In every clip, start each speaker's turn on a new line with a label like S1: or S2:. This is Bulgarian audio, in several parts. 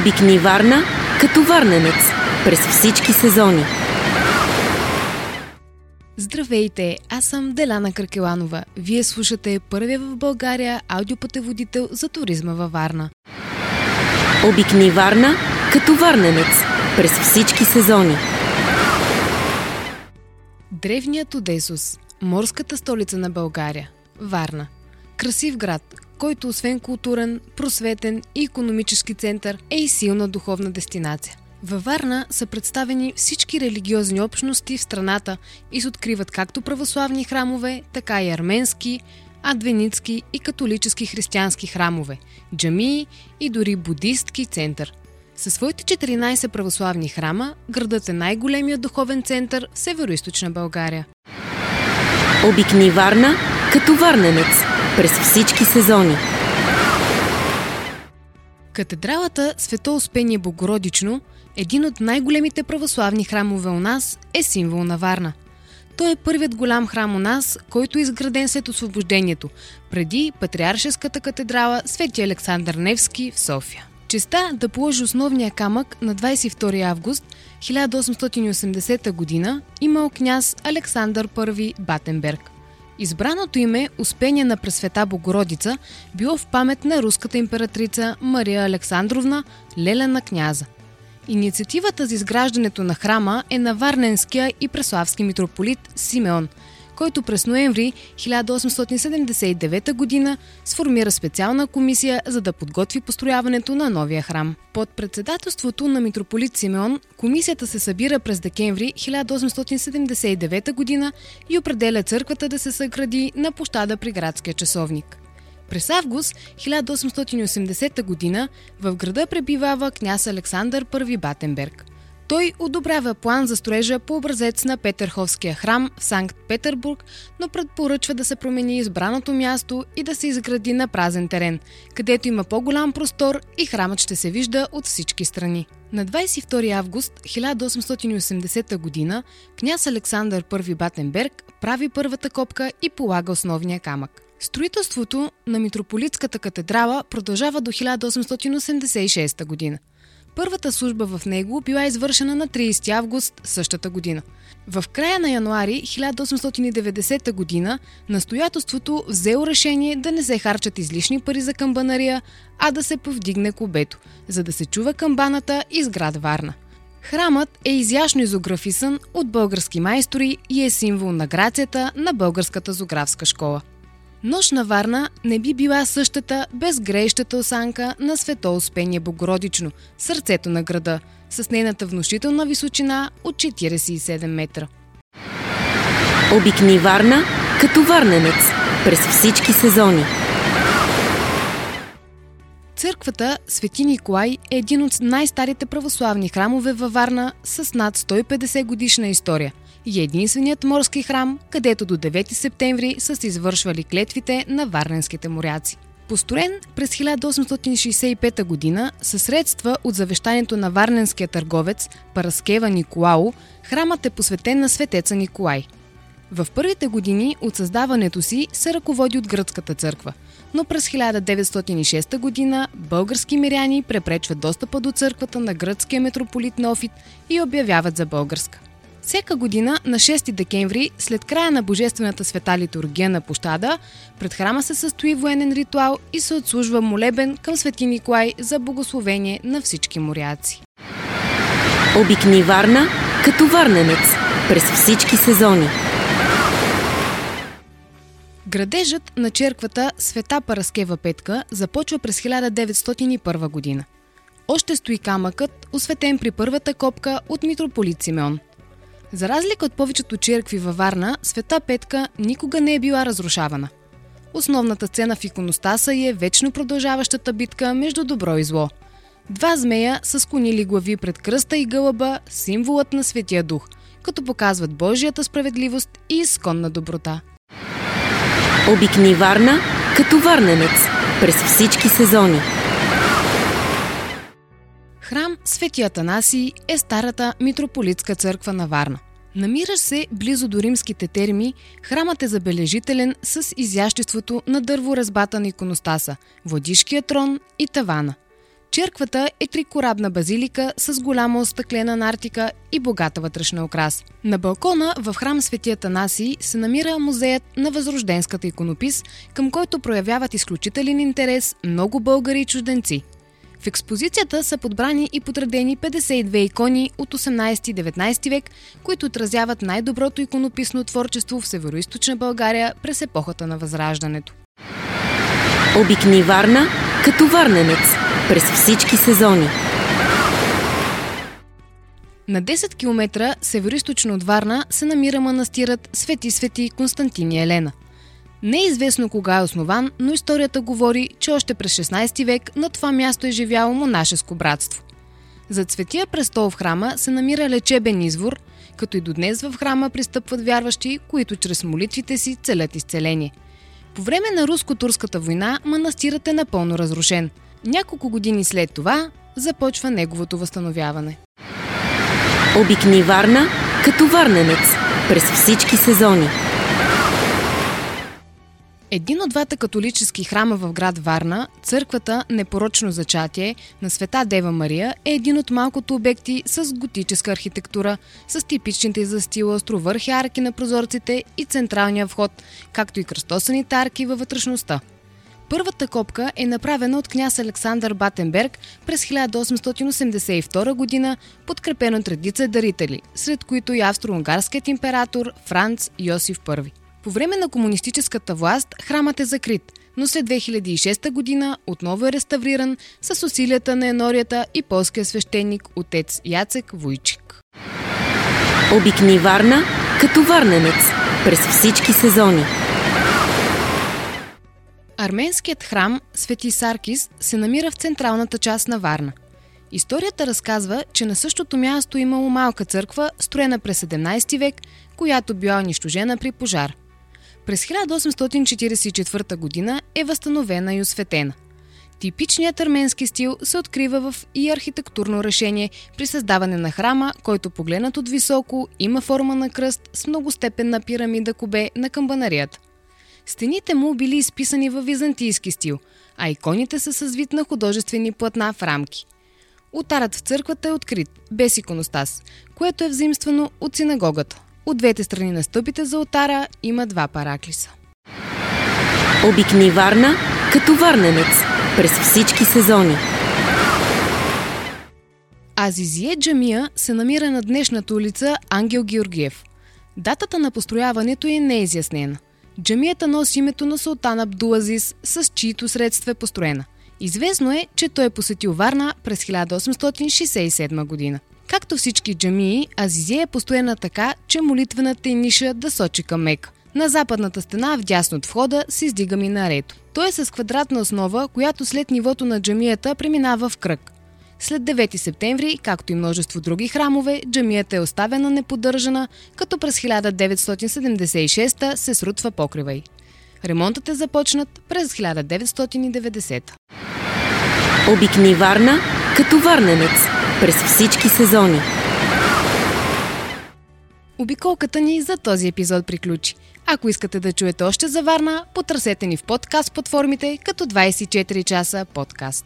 S1: Обикни Варна като варненец през всички сезони.
S2: Здравейте, аз съм Деляна Кракеланова. Вие слушате първия в България аудиопътеводител за туризма във Варна.
S1: Обикни Варна като варненец през всички сезони.
S2: Древният Одесус, морската столица на България, Варна. Красив град, който освен културен, просветен и економически център е и силна духовна дестинация. Във Варна са представени всички религиозни общности в страната и се откриват както православни храмове, така и арменски, адвеницки и католически християнски храмове, джамии и дори будистки център. Със своите 14 православни храма, градът е най-големият духовен център в северо България.
S1: Обикни Варна като варненец през всички сезони.
S2: Катедралата Свето Успение Богородично, един от най-големите православни храмове у нас, е символ на Варна. Той е първият голям храм у нас, който е изграден след освобождението, преди Патриаршеската катедрала Свети Александър Невски в София. Честа да положи основния камък на 22 август 1880 г. имал княз Александър I Батенберг. Избраното име Успение на Пресвета Богородица било в памет на руската императрица Мария Александровна, леля на княза. Инициативата за изграждането на храма е на Варненския и Преславски митрополит Симеон – който през ноември 1879 г. сформира специална комисия, за да подготви построяването на новия храм. Под председателството на митрополит Симеон, комисията се събира през декември 1879 г. и определя църквата да се съгради на площада при градския часовник. През август 1880 г. в града пребивава княз Александър I Батенберг – той одобрява план за строежа по образец на Петерховския храм в Санкт-Петербург, но предпоръчва да се промени избраното място и да се изгради на празен терен, където има по-голям простор и храмът ще се вижда от всички страни. На 22 август 1880 г. княз Александър I Батенберг прави първата копка и полага основния камък. Строителството на митрополитската катедрала продължава до 1886 година. Първата служба в него била извършена на 30 август същата година. В края на януари 1890 година настоятелството взело решение да не се харчат излишни пари за камбанария, а да се повдигне кубето, за да се чува камбаната из град Варна. Храмът е изящно изографисан от български майстори и е символ на грацията на Българската зографска школа. Нощ на Варна не би била същата без греещата осанка на Свето Успение Богородично, сърцето на града, с нейната внушителна височина от 47 метра.
S1: Обикни Варна като варненец през всички сезони.
S2: Църквата Свети Николай е един от най-старите православни храмове във Варна с над 150 годишна история – и единственият морски храм, където до 9 септември са се извършвали клетвите на варненските моряци. Построен през 1865 г. със средства от завещанието на варненския търговец Параскева Николао, храмът е посветен на светеца Николай. В първите години от създаването си се ръководи от гръцката църква, но през 1906 г. български миряни препречват достъпа до църквата на гръцкия митрополит Нофит и обявяват за българска. Всяка година на 6 декември, след края на Божествената света литургия на площада, пред храма се състои военен ритуал и се отслужва молебен към Свети Николай за благословение на всички моряци.
S1: Обикни Варна като варненец през всички сезони.
S2: Градежът на черквата Света Параскева Петка започва през 1901 година. Още стои камъкът, осветен при първата копка от митрополит Симеон – за разлика от повечето черкви във Варна, Света Петка никога не е била разрушавана. Основната сцена в иконостаса е вечно продължаващата битка между добро и зло. Два змея са склонили глави пред кръста и гълъба, символът на Светия Дух, като показват Божията справедливост и изконна доброта.
S1: Обикни Варна като варненец през всички сезони.
S2: Свети Атанаси е старата митрополитска църква на Варна. Намираш се близо до римските терми, храмът е забележителен с изяществото на дърворазбата на иконостаса, водишкия трон и тавана. Черквата е трикорабна базилика с голяма остъклена нартика и богата вътрешна окрас. На балкона в храм Светия Танасий се намира музеят на възрожденската иконопис, към който проявяват изключителен интерес много българи и чужденци. В експозицията са подбрани и подредени 52 икони от 18-19 век, които отразяват най-доброто иконописно творчество в Североизточна България през епохата на Възраждането.
S1: Обикни Варна като варненец през всички сезони.
S2: На 10 км североизточно от Варна се намира манастирът Свети Свети Константин и Елена. Не е известно кога е основан, но историята говори, че още през 16 век на това място е живяло монашеско братство. Зад Светия престол в храма се намира лечебен извор, като и до днес в храма пристъпват вярващи, които чрез молитвите си целят изцеление. По време на руско-турската война манастирът е напълно разрушен. Няколко години след това започва неговото възстановяване.
S1: Обикни Варна като варненец през всички сезони.
S2: Един от двата католически храма в град Варна, църквата Непорочно зачатие на Света Дева Мария е един от малкото обекти с готическа архитектура, с типичните за стила островърхи арки на прозорците и централния вход, както и кръстосаните арки във вътрешността. Първата копка е направена от княз Александър Батенберг през 1882 година, подкрепено от редица дарители, сред които и австро-унгарският император Франц Йосиф I. По време на комунистическата власт храмът е закрит, но след 2006 година отново е реставриран с усилията на енорията и полския свещеник отец Яцек Войчик.
S1: Обикни Варна като варненец през всички сезони.
S2: Арменският храм Свети Саркис се намира в централната част на Варна. Историята разказва, че на същото място имало малка църква, строена през 17 век, която била унищожена при пожар. През 1844 година е възстановена и осветена. Типичният арменски стил се открива в и архитектурно решение при създаване на храма, който погледнат от високо има форма на кръст с многостепенна пирамида кубе на камбанарията. Стените му били изписани в византийски стил, а иконите са с вид на художествени платна в рамки. Отарът в църквата е открит, без иконостас, което е взаимствано от синагогата. От двете страни на стъпите за отара има два параклиса.
S1: Обикни Варна като варненец през всички сезони.
S2: Азизие Джамия се намира на днешната улица Ангел Георгиев. Датата на построяването е неизяснена. Джамията носи името на султан Абдулазис, с чието средства е построена. Известно е, че той е посетил Варна през 1867 година. Както всички джамии, Азизия е построена така, че молитвената е ниша да сочи към Мека. На западната стена, вдясно от входа, се издига минарето. Той е с квадратна основа, която след нивото на джамията преминава в кръг. След 9 септември, както и множество други храмове, джамията е оставена неподдържана, като през 1976 се срутва покрива й. Ремонтът е започнат през 1990.
S1: Обикни Варна като варненец през всички сезони.
S2: Обиколката ни за този епизод приключи. Ако искате да чуете още за Варна, потърсете ни в подкаст платформите като 24 часа подкаст.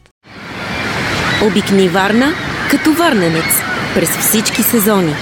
S1: Обикни Варна като варненец през всички сезони.